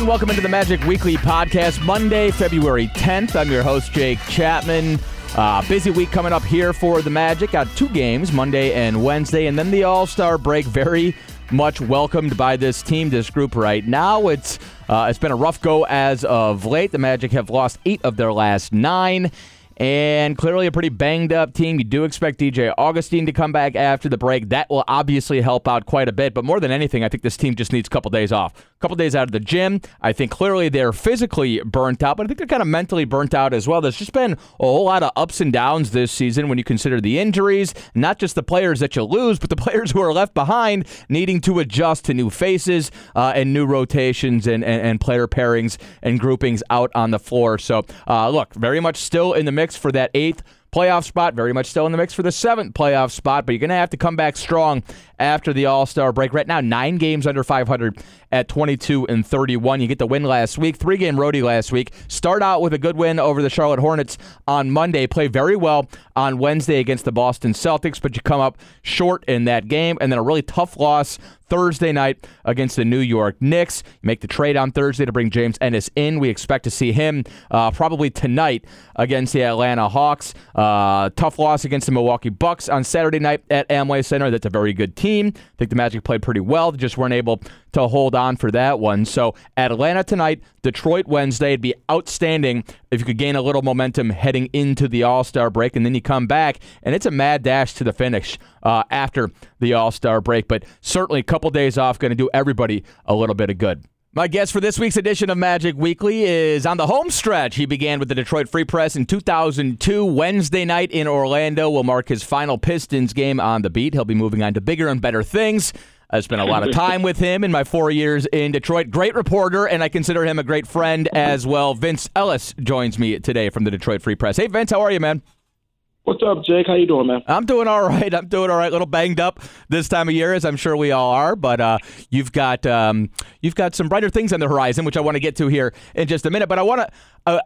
And welcome into the Magic Weekly Podcast, Monday, February 10th. I'm your host, Jake Chapman. Uh, busy week coming up here for the Magic. Got two games, Monday and Wednesday, and then the All Star break. Very much welcomed by this team, this group right now. It's uh, it's been a rough go as of late. The Magic have lost eight of their last nine and clearly a pretty banged up team. You do expect DJ Augustin to come back after the break. That will obviously help out quite a bit. But more than anything, I think this team just needs a couple days off. A couple days out of the gym. I think clearly they're physically burnt out, but I think they're kind of mentally burnt out as well. There's just been a whole lot of ups and downs this season when you consider the injuries, not just the players that you lose, but the players who are left behind needing to adjust to new faces uh, and new rotations and, and, and, player pairings and groupings out on the floor. So, uh, look, very much still in the mix mix for that eighth playoff spot. Very much still in the mix for the seventh playoff spot, but you're going to have to come back strong after the All Star break. Right now, nine games under 500 at 22 and 31. You get the win last week, three game roadie last week. Start out with a good win over the Charlotte Hornets on Monday. Play very well on Wednesday against the Boston Celtics, but you come up short in that game, and then a really tough loss Thursday night against the New York Knicks. Make the trade on Thursday to bring James Ennis in. We expect to see him uh, probably tonight against the Atlanta Hawks. Uh, tough loss against the Milwaukee Bucks on Saturday night at Amway Center. That's a very good team. I think the Magic played pretty well. just weren't able to hold on for that one. So Atlanta tonight, Detroit Wednesday. It'd be outstanding if you could gain a little momentum heading into the All Star break, and then you come back, and it's a mad dash to the finish uh, after the All Star break. But certainly a couple days off going to do everybody a little bit of good. My guest for this week's edition of Magic Weekly is on the home stretch. He began with the Detroit Free Press in 2002. Wednesday night in Orlando will mark his final Pistons game on the beat. He'll be moving on to bigger and better things. I spent a lot of time with him in my four years in Detroit. Great reporter, and I consider him a great friend as well. Vince Ellis joins me today from the Detroit Free Press. Hey, Vince, how are you, man? What's up, Jake? How you doing, man? I'm doing all right. I'm doing all right. A little banged up this time of year, as I'm sure we all are. But uh, you've got um, you've got some brighter things on the horizon, which I want to get to here in just a minute. But I want to. Uh,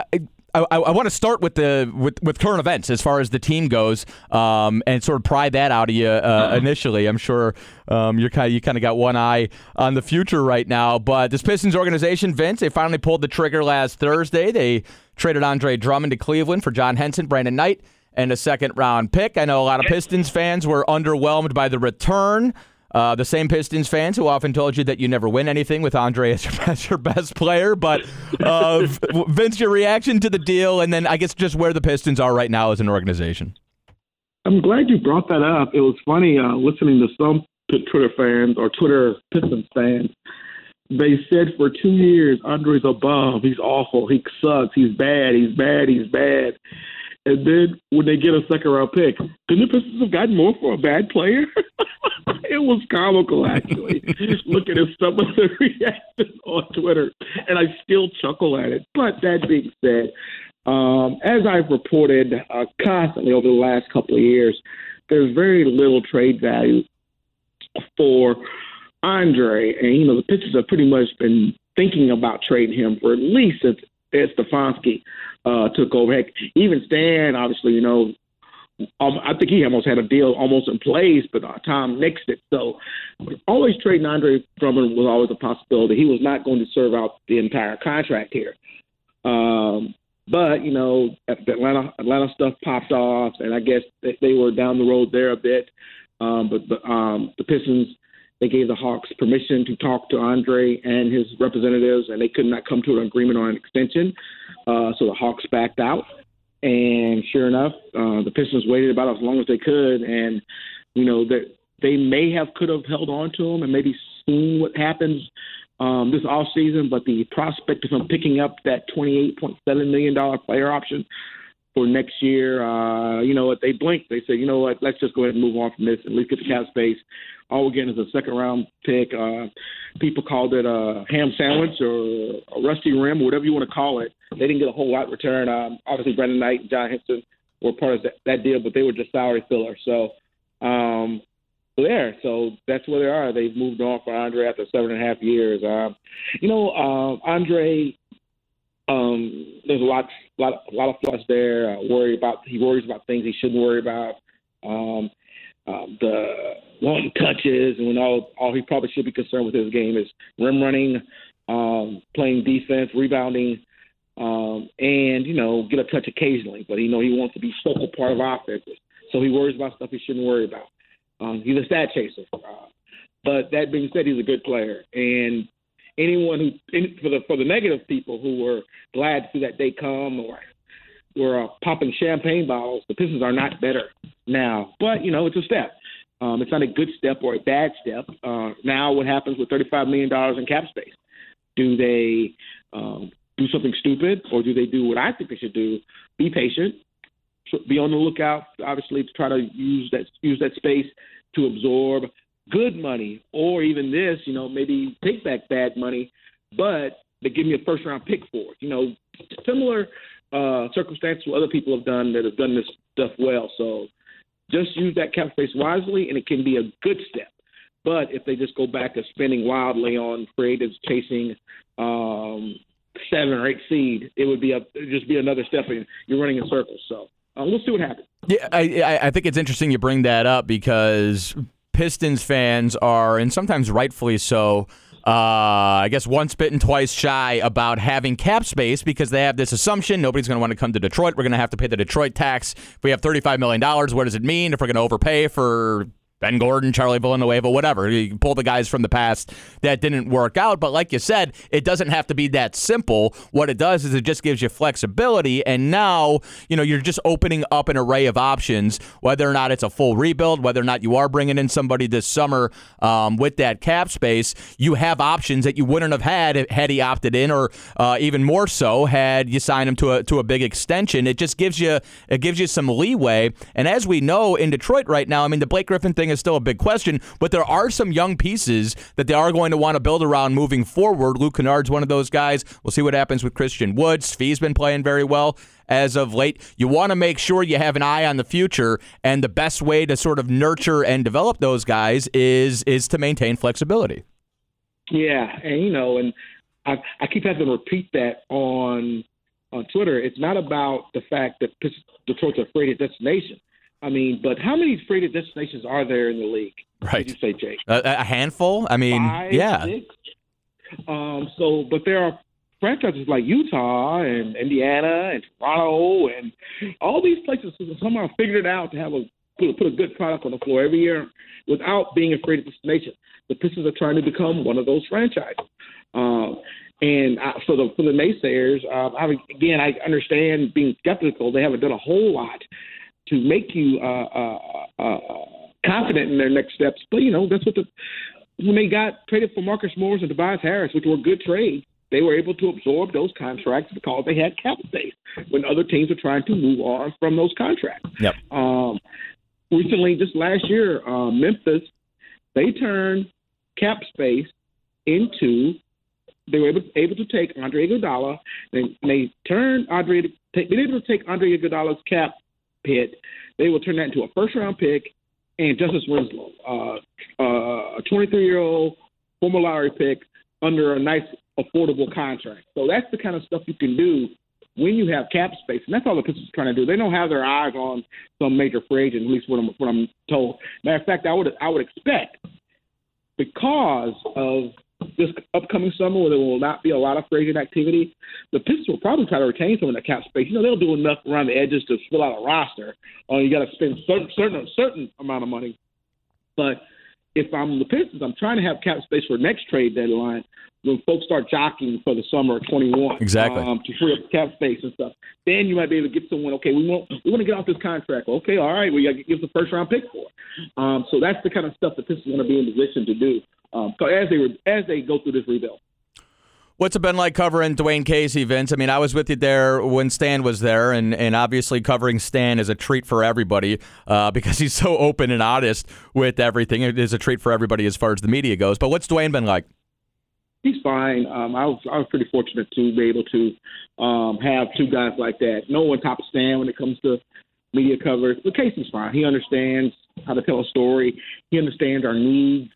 I, I, want to start with the with, with current events as far as the team goes, um, and sort of pry that out of you uh, mm-hmm. initially. I'm sure um, you're kind of, you kind of got one eye on the future right now. But this Pistons organization, Vince, they finally pulled the trigger last Thursday. They traded Andre Drummond to Cleveland for John Henson, Brandon Knight, and a second round pick. I know a lot of Pistons fans were underwhelmed by the return. Uh, the same Pistons fans who often told you that you never win anything with Andre as your, as your best player. But uh, Vince, your reaction to the deal, and then I guess just where the Pistons are right now as an organization. I'm glad you brought that up. It was funny uh, listening to some Twitter fans or Twitter Pistons fans. They said for two years, Andre's above. He's awful. He sucks. He's bad. He's bad. He's bad. And then when they get a second round pick, couldn't the Pistons have gotten more for a bad player? it was comical actually. Looking at some of the reactions on Twitter, and I still chuckle at it. But that being said, um, as I've reported uh, constantly over the last couple of years, there's very little trade value for Andre, and you know the Pistons have pretty much been thinking about trading him for at least since Ed Stefanski uh, took over. Heck, even Stan, obviously, you know, um, I think he almost had a deal almost in place, but uh, Tom nixed it. So always trading Andre Drummond was always a possibility. He was not going to serve out the entire contract here. Um, but you know, the Atlanta Atlanta stuff popped off, and I guess they, they were down the road there a bit. Um, but um, the Pistons they gave the Hawks permission to talk to Andre and his representatives, and they could not come to an agreement on an extension. Uh, so the Hawks backed out. And sure enough, uh, the Pistons waited about as long as they could, and you know that they may have could have held on to him and maybe seen what happens um, this off season. But the prospect of him picking up that twenty-eight point seven million dollar player option for next year, uh, you know what? They blinked. They said, you know what? Let's just go ahead and move on from this. At least get the cap space. All we're getting is a second round pick. Uh, people called it a ham sandwich or a rusty rim or whatever you want to call it. They didn't get a whole lot return. Um, obviously, Brandon Knight and John Henson were part of that, that deal, but they were just salary filler. So, um, there. So that's where they are. They've moved on for Andre after seven and a half years. Um, you know, uh, Andre, um, there's a lot, lot, a lot of flaws there. Uh, worry about he worries about things he shouldn't worry about. Um, um, the long touches, and when all all he probably should be concerned with his game is rim running, um, playing defense, rebounding, um, and you know get a touch occasionally. But you know he wants to be focal part of offense, so he worries about stuff he shouldn't worry about. Um, he's a stat chaser. Uh, but that being said, he's a good player, and anyone who for the for the negative people who were glad to see that day come or were uh, popping champagne bottles, the Pistons are not better now. But you know, it's a step. Um, it's not a good step or a bad step. Uh, now, what happens with $35 million in cap space? Do they um, do something stupid, or do they do what I think they should do? Be patient, be on the lookout, obviously, to try to use that use that space to absorb good money, or even this, you know, maybe take back bad money, but they give me a first round pick for it. You know, similar uh, circumstances other people have done that have done this stuff well. So just use that cap space wisely, and it can be a good step. But if they just go back to spending wildly on creatives chasing um, seven or eight seed, it would be a just be another step, and you're running in circles. So uh, we'll see what happens. Yeah, I, I think it's interesting you bring that up because Pistons fans are, and sometimes rightfully so, uh, I guess once bitten, twice shy about having cap space because they have this assumption nobody's going to want to come to Detroit. We're going to have to pay the Detroit tax. If we have $35 million, what does it mean if we're going to overpay for Ben Gordon, Charlie Villanueva, whatever. You pull the guys from the past that didn't work out. But like you said, it doesn't have to be that simple. What it does is it just gives you flexibility. And now, you know, you're just opening up an array of options, whether or not it's a full rebuild, whether or not you are bringing in somebody this summer um, with that cap space. You have options that you wouldn't have had had he opted in, or uh, even more so had you signed him to a to a big extension. It just gives you it gives you some leeway. And as we know in Detroit right now, I mean, the Blake Griffin thing is still a big question, but there are some young pieces that they are going to want to build around moving forward. Luke Kennard's one of those guys. We'll see what happens with Christian Woods. Fee's been playing very well as of late. You want to make sure you have an eye on the future, and the best way to sort of nurture and develop those guys is is to maintain flexibility. Yeah, and you know, and I, I keep having to repeat that on on Twitter. It's not about the fact that Detroit's a freighted destination. I mean, but how many freighted destinations are there in the league? Right. Did you say, Jake? A, a handful. I mean, Five, yeah. Six? Um. So, but there are franchises like Utah and Indiana and Toronto and all these places somehow figured it out to have a put, put a good product on the floor every year without being a freighted destination. The Pistons are trying to become one of those franchises. Um, and I, for the for the naysayers, um, I, again, I understand being skeptical. They haven't done a whole lot to make you uh, uh, uh, confident in their next steps. But you know, that's what the when they got traded for Marcus Morris and Tobias Harris, which were good trades, they were able to absorb those contracts because they had cap space when other teams were trying to move on from those contracts. Yep. Um, recently, just last year, uh, Memphis, they turned cap space into they were able, able to take Andre Iguodala. They, they turned Andre. They were able to take Andre Iguodala's cap Pitt, they will turn that into a first round pick and Justice Winslow, uh, uh, a 23 year old former lottery pick under a nice affordable contract. So that's the kind of stuff you can do when you have cap space, and that's all the Pistons are trying to do. They don't have their eyes on some major free agent, at least what I'm, what I'm told. Matter of fact, I would I would expect because of this upcoming summer where there will not be a lot of free agent activity, the Pistons will probably try to retain some of that cap space. You know, they'll do enough around the edges to fill out a roster. Or uh, you got to spend certain certain certain amount of money. But if I'm the Pistons, I'm trying to have cap space for next trade deadline when folks start jockeying for the summer of 21. Exactly. Um, to free up cap space and stuff. Then you might be able to get someone. Okay, we want we want to get off this contract. Okay, all right, we got to give the first round pick for. Um, so that's the kind of stuff the Pistons want to be in position to do um, so as they as they go through this rebuild. What's it been like covering Dwane Casey, Vince? I mean, I was with you there when Stan was there, and, and obviously covering Stan is a treat for everybody uh, because he's so open and honest with everything. It is a treat for everybody as far as the media goes. But what's Dwane been like? He's fine. Um, I was I was pretty fortunate to be able to um, have two guys like that. No one tops Stan when it comes to media coverage, but Casey's fine. He understands how to tell a story. He understands our needs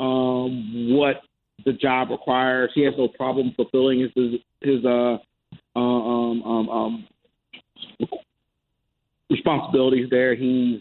um, what the job requires. He has no problem fulfilling his his uh, uh, um, um, um, responsibilities there. He's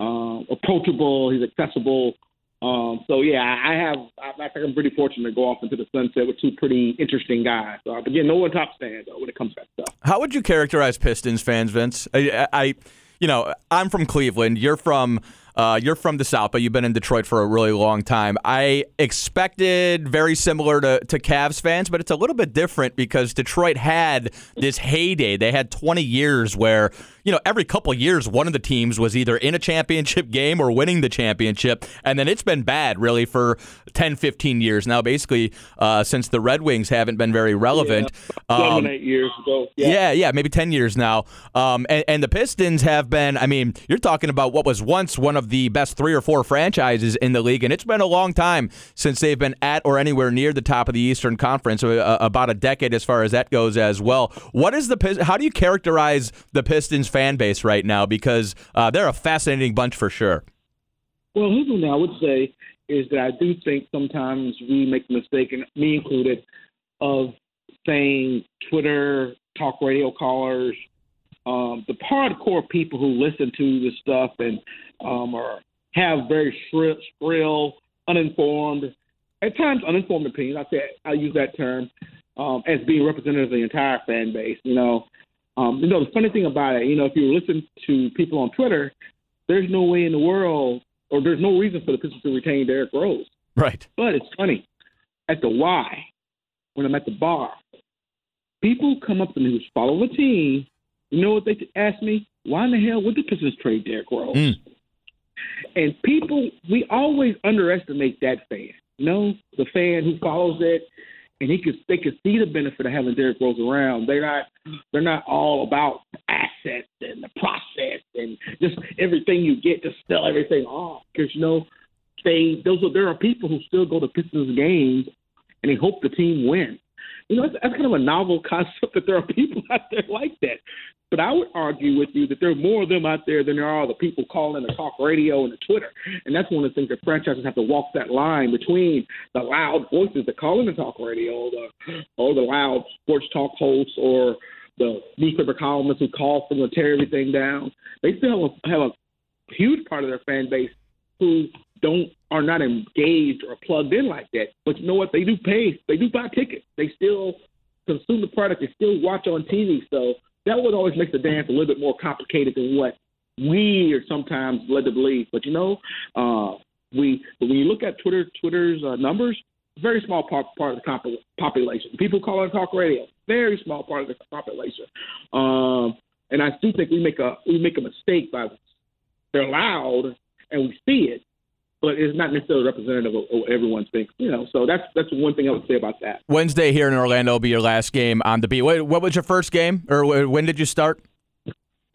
uh, approachable. He's accessible. Um, so yeah, I have. I, think I'm pretty fortunate to go off into the sunset with two pretty interesting guys. But again, no one top stand though when it comes to that stuff. How would you characterize Pistons fans, Vince? I, I you know, I'm from Cleveland. You're from uh, you're from the South, but you've been in Detroit for a really long time. I expected very similar to, to Cavs fans, but it's a little bit different because Detroit had this heyday. They had 20 years where, you know, every couple years, one of the teams was either in a championship game or winning the championship. And then it's been bad, really, for 10, 15 years now, basically, uh, since the Red Wings haven't been very relevant. Yeah, seven, um, eight years ago. Yeah. yeah, yeah, maybe 10 years now. Um, and, and the Pistons have been, I mean, you're talking about what was once one of of the best three or four franchises in the league, and it's been a long time since they've been at or anywhere near the top of the Eastern Conference. Uh, about a decade as far as that goes as well. What is the how do you characterize the Pistons fan base right now? Because uh, they're a fascinating bunch for sure. Well, here's what I would say is that I do think sometimes we make the mistake, and me included, of saying Twitter talk radio callers um, the hardcore people who listen to this stuff and um, are have very shrill, shrill, uninformed, at times uninformed opinions. I say I use that term um, as being representative of the entire fan base. You know, um, you know the funny thing about it, you know, if you listen to people on Twitter, there's no way in the world, or there's no reason for the Pistons to retain Derrick Rose. Right. But it's funny at the Y when I'm at the bar, people come up to me who follow the team you know what they asked me? Why in the hell would the Pistons trade Derrick Rose? Mm. And people, we always underestimate that fan. You know, the fan who follows it, and he could they could see the benefit of having Derrick Rose around. They're not they're not all about assets and the process and just everything you get to sell everything off. Because you know, they those are there are people who still go to Pistons games and they hope the team wins. You know, that's, that's kind of a novel concept that there are people out there like that. But I would argue with you that there are more of them out there than there are the people calling the talk radio and the Twitter. And that's one of the things that franchises have to walk that line between the loud voices that call in the talk radio, or the or the loud sports talk hosts, or the newspaper columnists who call for them to tear everything down. They still have a, have a huge part of their fan base who don't are not engaged or plugged in like that. But you know what? They do pay. They do buy tickets. They still consume the product. They still watch on TV. So that would always make the dance a little bit more complicated than what we are sometimes led to believe. But you know, uh, we when you look at Twitter Twitter's uh, numbers, very small part part of the comp- population. People call it talk radio, very small part of the population. Um, and I do think we make a we make a mistake by they're loud and we see it, but it's not necessarily representative of what everyone thinks. You know, so that's that's one thing I would say about that. Wednesday here in Orlando will be your last game on the beat. What, what was your first game, or when did you start?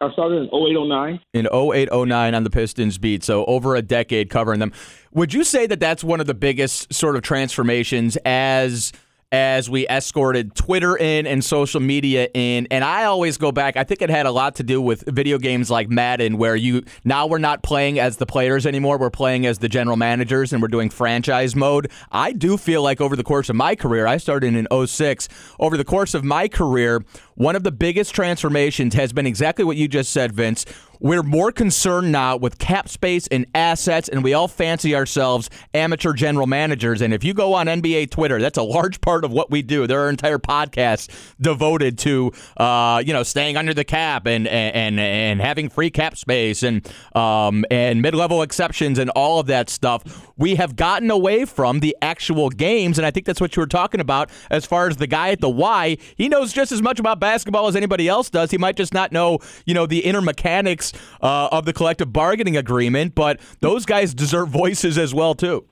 I started in 0809. In 0809 on the Pistons beat, so over a decade covering them. Would you say that that's one of the biggest sort of transformations as – as we escorted Twitter in and social media in. And I always go back, I think it had a lot to do with video games like Madden, where you now we're not playing as the players anymore, we're playing as the general managers and we're doing franchise mode. I do feel like over the course of my career, I started in 06, over the course of my career, one of the biggest transformations has been exactly what you just said, Vince we're more concerned now with cap space and assets, and we all fancy ourselves amateur general managers. And if you go on NBA Twitter, that's a large part of what we do. There are entire podcasts devoted to, uh, you know, staying under the cap and and and having free cap space and um, and mid level exceptions and all of that stuff. We have gotten away from the actual games, and I think that's what you were talking about as far as the guy at the Y. He knows just as much about basketball as anybody else does. He might just not know, you know, the inner mechanics uh, of the collective bargaining agreement, but those guys deserve voices as well too.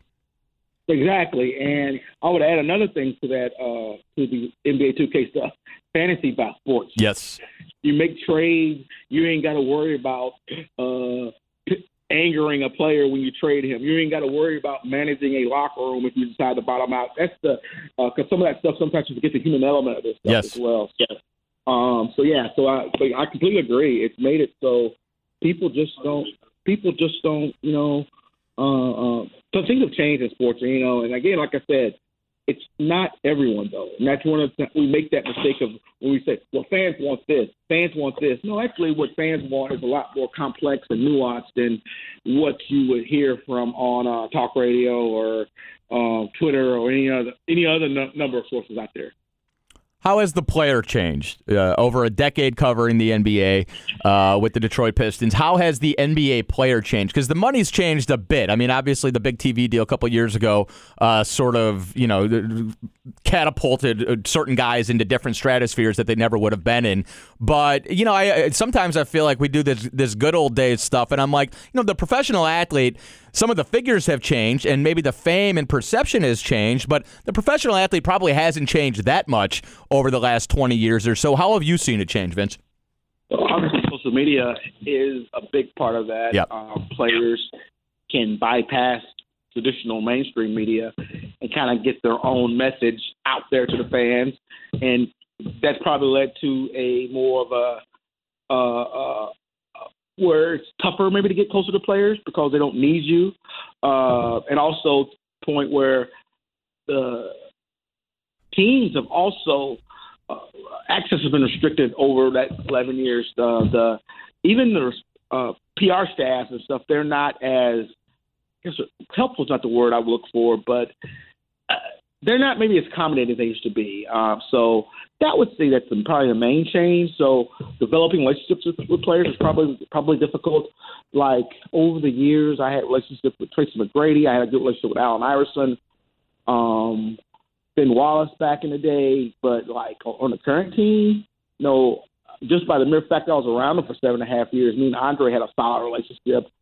Exactly, and I would add another thing to that uh, to the NBA 2K stuff: fantasy about sports. Yes, you make trades. You ain't got to worry about uh, angering a player when you trade him. You ain't got to worry about managing a locker room if you decide to bottom out. That's the because uh, some of that stuff sometimes you forget the human element of this stuff yes. as well. Yes. Um, so yeah, so I so I completely agree. It's made it so people just don't people just don't you know uh, uh, so things have changed in sports you know and again like i said it's not everyone though, and that's one of the, we make that mistake of when we say, "Well, fans want this, fans want this." No, actually, what fans want is a lot more complex and nuanced than what you would hear from on uh, talk radio or uh, Twitter or any other any other n- number of sources out there. How has the player changed uh, over a decade covering the NBA uh, with the Detroit Pistons? How has the NBA player changed? Because the money's changed a bit. I mean, obviously, the big TV deal a couple years ago uh, sort of, you know, catapulted uh, certain guys into different stratospheres that they never would have been in. But you know, I sometimes I feel like we do this this good old days stuff, and I'm like, you know, the professional athlete some of the figures have changed and maybe the fame and perception has changed, but the professional athlete probably hasn't changed that much over the last 20 years or so. How have you seen it change, Vince? Obviously, social media is a big part of that. Yep. Uh, players can bypass traditional mainstream media and kind of get their own message out there to the fans, and that's probably led to a more of a uh, uh, where it's tougher maybe to get closer to players because they don't need you, uh, and also point where the teams have also uh, access has been restricted over that 11 years. The, even the uh, PR staff and stuff, they're not as I guess helpful is not the word I would look for, but they're not maybe as accommodating as they used to be. Uh, so that would say that's probably the main change. So developing relationships with, with players is probably probably difficult. Like over the years, I had relationships with Tracy McGrady. I had a good relationship with Allen Iverson, um, Ben Wallace back in the day. But like on the current team, no. Just by the mere fact that I was around them for seven and a half years, me and Andre had a solid relationship.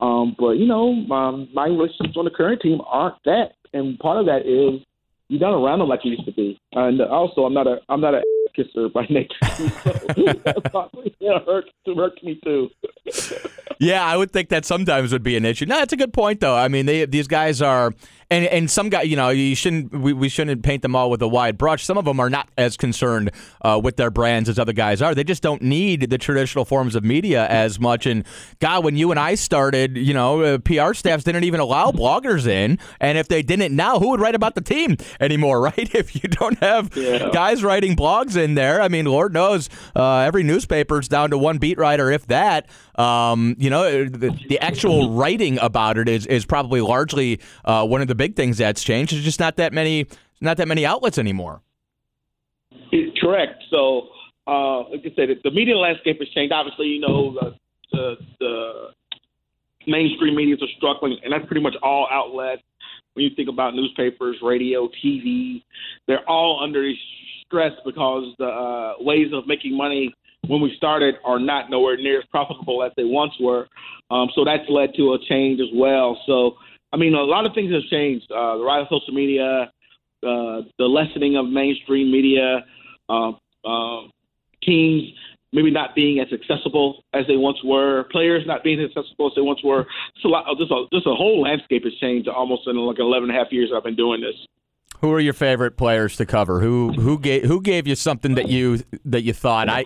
Um, but you know, my relationships on the current team aren't that, and part of that is you don't around them like you used to be. And also, I'm not a I'm not a kisser by nature. that hurts, hurts me too. yeah, I would think that sometimes would be an issue. No, that's a good point though. I mean, they these guys are and and some guy, you know, you shouldn't we, we shouldn't paint them all with a wide brush. Some of them are not as concerned uh, with their brands as other guys are. They just don't need the traditional forms of media as much. And God, when you and I started, you know, uh, PR staffs didn't even allow bloggers in, and if they didn't now, who would write about the team anymore, right? If you don't have yeah. guys writing blogs in there, I mean, Lord knows, uh, every newspaper's down to one beat writer, if that. Um, you know, the, the, actual writing about it is is probably largely uh, one of the big things that's changed. There's just not that many not that many outlets anymore. Correct. So, uh, like I said, the media landscape has changed. Obviously, you know the the, the mainstream medias are struggling, and that's pretty much all outlets. When you think about newspapers, radio, TV, they're all under stress because the uh, ways of making money when we started are not nowhere near as profitable as they once were. Um, so that's led to a change as well. So, I mean, a lot of things have changed. Uh, the rise of social media, uh, the lessening of mainstream media, uh, uh, teams maybe not being as accessible as they once were, players not being as accessible as they once were. So, a lot, just a, just a whole landscape has changed almost in like 11 and a half years I've been doing this. Who are your favorite players to cover? Who who gave who gave you something that you that you thought I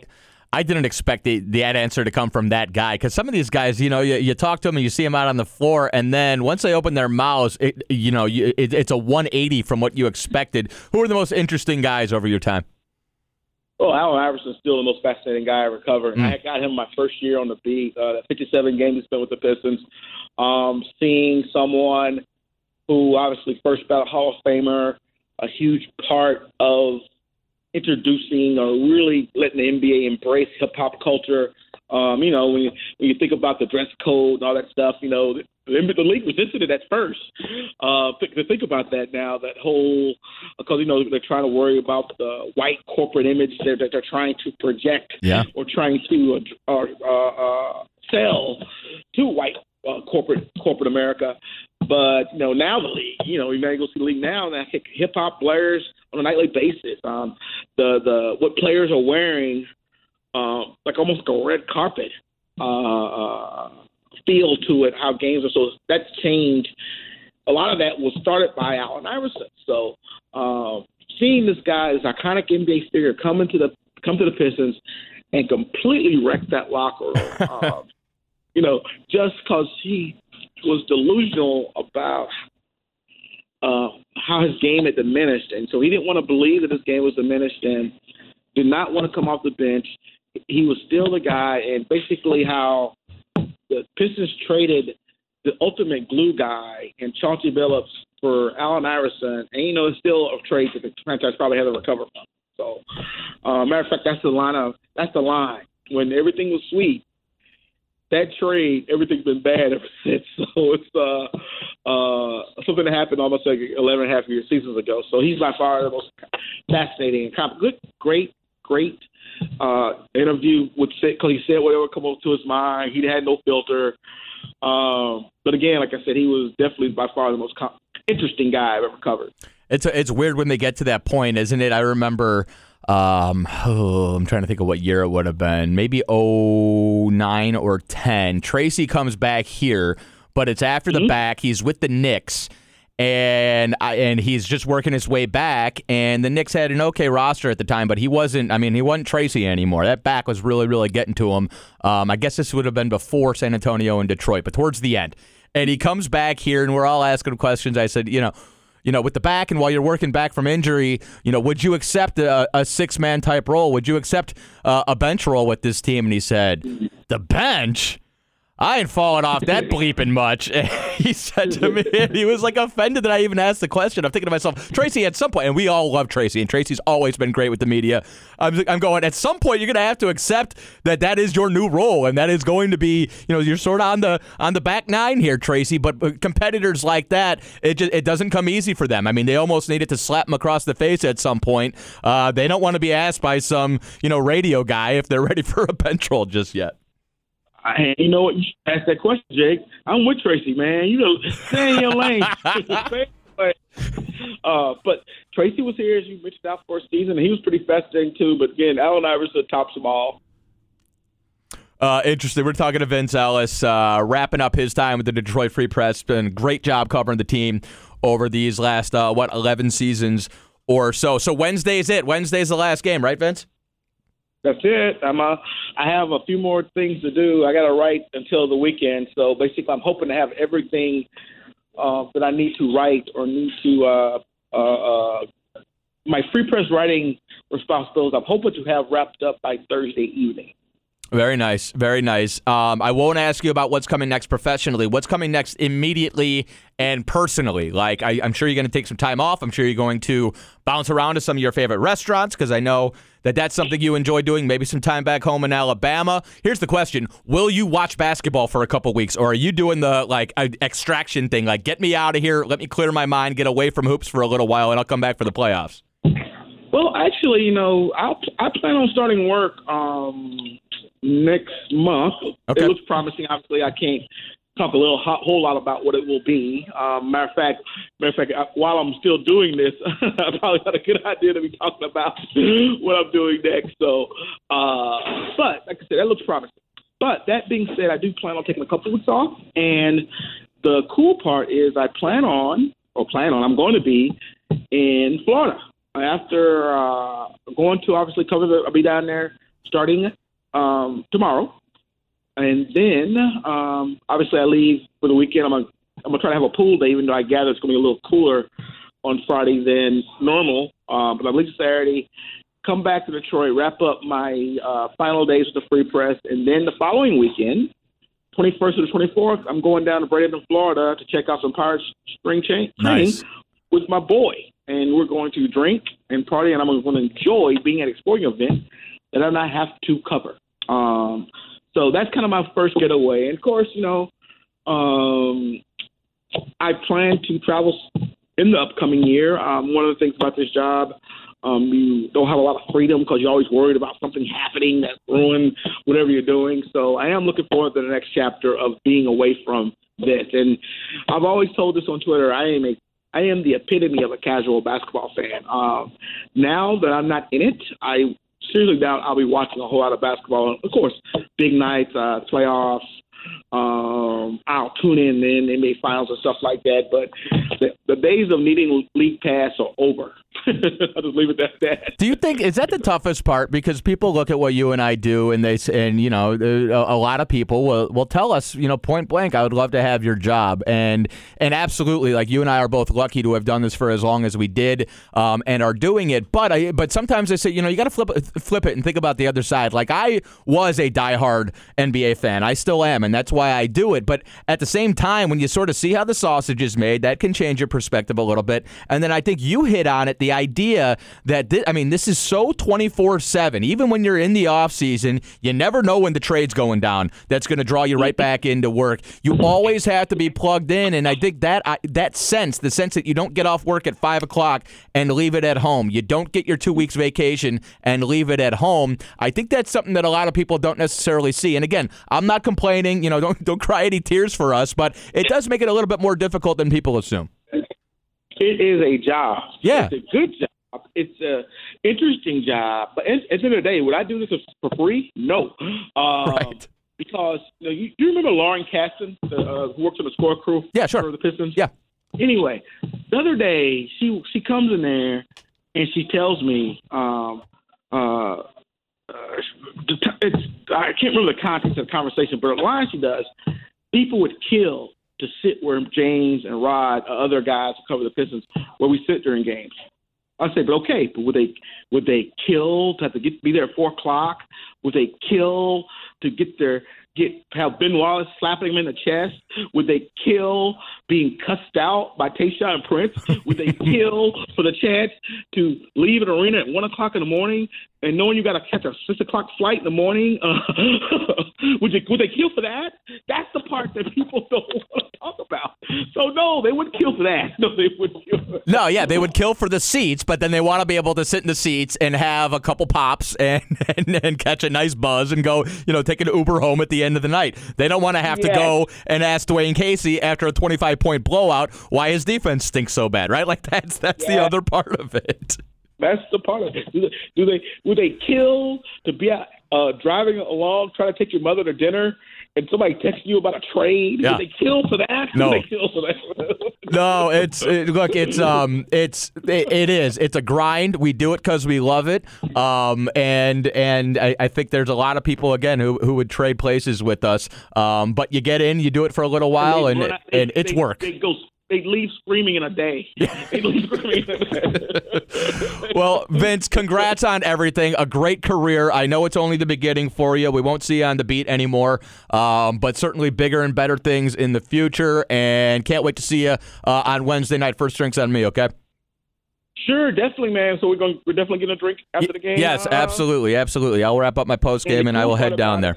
I didn't expect the, that answer to come from that guy because some of these guys, you know, you, you, talk to them and you see them out on the floor, and then once they open their mouths, it, you know, you, it, it's a 180 from what you expected. Who are the most interesting guys over your time? Well, Allen Iverson's still the most fascinating guy I ever covered. Mm. I got him my first year on the beat, uh, 57 games he spent with the Pistons. Um, seeing someone who obviously first ballot Hall of Famer, a huge part of introducing or really letting the NBA embrace hip hop culture. Um, you know, when you when you think about the dress code and all that stuff, you know, the, the league resisted it at first. Uh, to think about that now, that whole because you know they're trying to worry about the white corporate image that they're, they're trying to project yeah. or trying to uh, uh, uh, sell to white uh, corporate corporate America. But you know now the league, you know, you may go see the league now. That hip hop players on a nightly basis. Um, the the what players are wearing, um, like almost like a red carpet uh, uh, feel to it. How games are so that's changed. A lot of that was started by Allen Iverson. So uh, seeing this guy, this iconic NBA figure, come into the come to the Pistons and completely wreck that locker room. um, you know, just because he was delusional about uh, how his game had diminished, and so he didn't want to believe that his game was diminished, and did not want to come off the bench. He was still the guy, and basically how the Pistons traded the ultimate glue guy and Chauncey Billups for Allen Iverson, and you know it's still a trade that the franchise probably had to recover from. So, uh, matter of fact, that's the line of that's the line when everything was sweet. That trade, everything's been bad ever since. So it's uh, uh, something that happened almost like 11 and a half years, seasons ago. So he's by far the most fascinating and good, great, great uh, interview with because he said whatever come up to his mind. He had no filter. Um, but again, like I said, he was definitely by far the most com- interesting guy I've ever covered. It's it's weird when they get to that point, isn't it? I remember. Um, oh, I'm trying to think of what year it would have been. Maybe 09 or 10. Tracy comes back here, but it's after mm-hmm. the back. He's with the Knicks and I, and he's just working his way back. And the Knicks had an okay roster at the time, but he wasn't. I mean, he wasn't Tracy anymore. That back was really, really getting to him. Um, I guess this would have been before San Antonio and Detroit, but towards the end. And he comes back here, and we're all asking questions. I said, you know. You know, with the back, and while you're working back from injury, you know, would you accept a, a six man type role? Would you accept uh, a bench role with this team? And he said, The bench? I ain't falling off that bleeping much. he said to me, he was like offended that I even asked the question. I'm thinking to myself, Tracy, at some point, and we all love Tracy, and Tracy's always been great with the media. I'm, I'm going, at some point, you're going to have to accept that that is your new role, and that is going to be, you know, you're sort of on the on the back nine here, Tracy. But competitors like that, it just, it doesn't come easy for them. I mean, they almost needed to slap them across the face at some point. Uh, they don't want to be asked by some, you know, radio guy if they're ready for a bench role just yet. I, you know what? You should ask that question, Jake. I'm with Tracy, man. You know, stay in your lane. but, uh, but Tracy was here, as you mentioned, out for a season, and he was pretty fascinating too. But again, Allen Iverson tops them all. Uh, interesting. We're talking to Vince Ellis, uh, wrapping up his time with the Detroit Free Press. Been great job covering the team over these last uh, what eleven seasons or so. So Wednesday's it. Wednesday's the last game, right, Vince? That's it. I'm uh, I have a few more things to do. I got to write until the weekend. So basically, I'm hoping to have everything uh, that I need to write or need to uh, uh, uh, my free press writing responsibilities. I'm hoping to have wrapped up by Thursday evening. Very nice, very nice. Um, I won't ask you about what's coming next professionally. What's coming next immediately and personally? Like, I, am sure you're going to take some time off. I'm sure you're going to bounce around to some of your favorite restaurants because I know that that's something you enjoy doing. Maybe some time back home in Alabama. Here's the question: Will you watch basketball for a couple weeks, or are you doing the like extraction thing? Like, get me out of here, let me clear my mind, get away from hoops for a little while, and I'll come back for the playoffs. Well, actually, you know, I I plan on starting work um, next month. Okay. It looks promising. Obviously, I can't talk a little whole lot about what it will be. Um, matter of fact, matter of fact, while I'm still doing this, I probably got a good idea to be talking about what I'm doing next. So, uh, but like I said, that looks promising. But that being said, I do plan on taking a couple weeks off, and the cool part is I plan on, or plan on, I'm going to be in Florida after uh, going to obviously cover the. I'll be down there starting um, tomorrow, and then um, obviously I leave for the weekend. I'm gonna I'm gonna try to have a pool day, even though I gather it's gonna be a little cooler on Friday than normal. Um, but I leave Saturday, come back to Detroit, wrap up my uh, final days with the Free Press, and then the following weekend, 21st to the 24th, I'm going down to Bradenton, Florida, to check out some Pirates spring training nice. with my boy, and we're going to drink and party, and I'm going to enjoy being at a sporting event that I not have to cover. Um, so that's kind of my first getaway. And of course, you know, um, I plan to travel in the upcoming year. Um, one of the things about this job, um, you don't have a lot of freedom because you're always worried about something happening that ruin whatever you're doing. So I am looking forward to the next chapter of being away from this. And I've always told this on Twitter. I am a I am the epitome of a casual basketball fan. Um, now that I'm not in it, I seriously doubt I'll be watching a whole lot of basketball. Of course, big nights, uh, playoffs. Um, I'll tune in in NBA finals and stuff like that. But the, the days of needing league pass are over. I'll just leave it at that. Do you think is that the toughest part? Because people look at what you and I do, and they and you know a, a lot of people will, will tell us, you know, point blank, I would love to have your job, and and absolutely, like you and I are both lucky to have done this for as long as we did, um, and are doing it. But I but sometimes I say, you know, you got to flip flip it and think about the other side. Like I was a diehard NBA fan, I still am, and that's why I do it. But at the same time, when you sort of see how the sausage is made, that can change your perspective a little bit. And then I think you hit on it, the idea that this, I mean, this is so 24/7. Even when you're in the off season, you never know when the trade's going down. That's going to draw you right back into work. You always have to be plugged in, and I think that that sense, the sense that you don't get off work at five o'clock and leave it at home, you don't get your two weeks vacation and leave it at home. I think that's something that a lot of people don't necessarily see. And again, I'm not complaining. You know, don't don't cry any tears for us, but it does make it a little bit more difficult than people assume. It is a job. Yeah, it's a good job. It's a interesting job. But at, at the end of the day, would I do this for free? No. Um, right. Because you, know, you, you remember Lauren Caston, the, uh, who works on the score crew? Yeah, sure. For the Pistons. Yeah. Anyway, the other day she she comes in there and she tells me, um, uh, uh, it's I can't remember the context of the conversation, but the line she does, people would kill to sit where James and Rod, uh, other guys who cover the Pistons, where we sit during games. I say, but okay, but would they would they kill to have to get be there at four o'clock? Would they kill to get their get have Ben Wallace slapping him in the chest? Would they kill being cussed out by Tayshaun Prince? Would they kill for the chance to leave an arena at one o'clock in the morning and knowing you got to catch a six o'clock flight in the morning? Uh, would, you, would they kill for that? That's the part that people don't want to talk about. So no, they wouldn't kill for that. No, they would kill. No, yeah, they would kill for the seats, but then they want to be able to sit in the seats and have a couple pops and, and, and catch a nice buzz and go, you know, take an Uber home at the end of the night. They don't want to have to go and ask Dwane Casey after a 25 point blowout why his defense stinks so bad, right? Like that's that's yeah. the other part of it. That's the part of it. Do they, do they would they kill to be uh, driving along trying to take your mother to dinner and somebody texting you about a trade? Yeah. Would they kill for that? No. They kill for that? no, it's it, look, it's um, it's it, it is. It's a grind. We do it because we love it. Um, and and I, I, think there's a lot of people again who, who would trade places with us. Um, but you get in, you do it for a little while, and and, they, and it's they, work. They go they leave screaming in a day. well, Vince, congrats on everything. A great career. I know it's only the beginning for you. We won't see you on the beat anymore, um, but certainly bigger and better things in the future. And can't wait to see you uh, on Wednesday night. First drinks on me, okay? Sure, definitely, man. So we're going. We're definitely getting a drink after the game. Yes, uh, absolutely, absolutely. I'll wrap up my post game and, and I will head down there.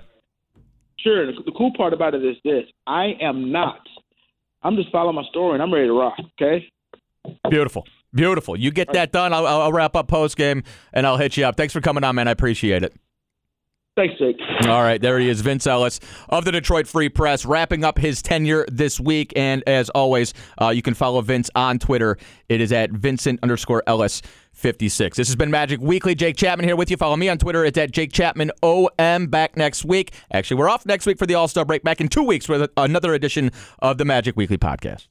Sure. The cool part about it is this: I am not I'm just following my story and I'm ready to rock. Okay. Beautiful. Beautiful. You get that done. I'll, I'll wrap up post game and I'll hit you up. Thanks for coming on, man. I appreciate it. Thanks, Jake. All right, there he is, Vince Ellis of the Detroit Free Press, wrapping up his tenure this week. And as always, uh, you can follow Vince on Twitter. It is at Vincent underscore Ellis. 56. This has been Magic Weekly. Jake Chapman here with you. Follow me on Twitter. It's at Jake Chapman OM. Back next week. Actually, we're off next week for the All Star break. Back in two weeks with another edition of the Magic Weekly podcast.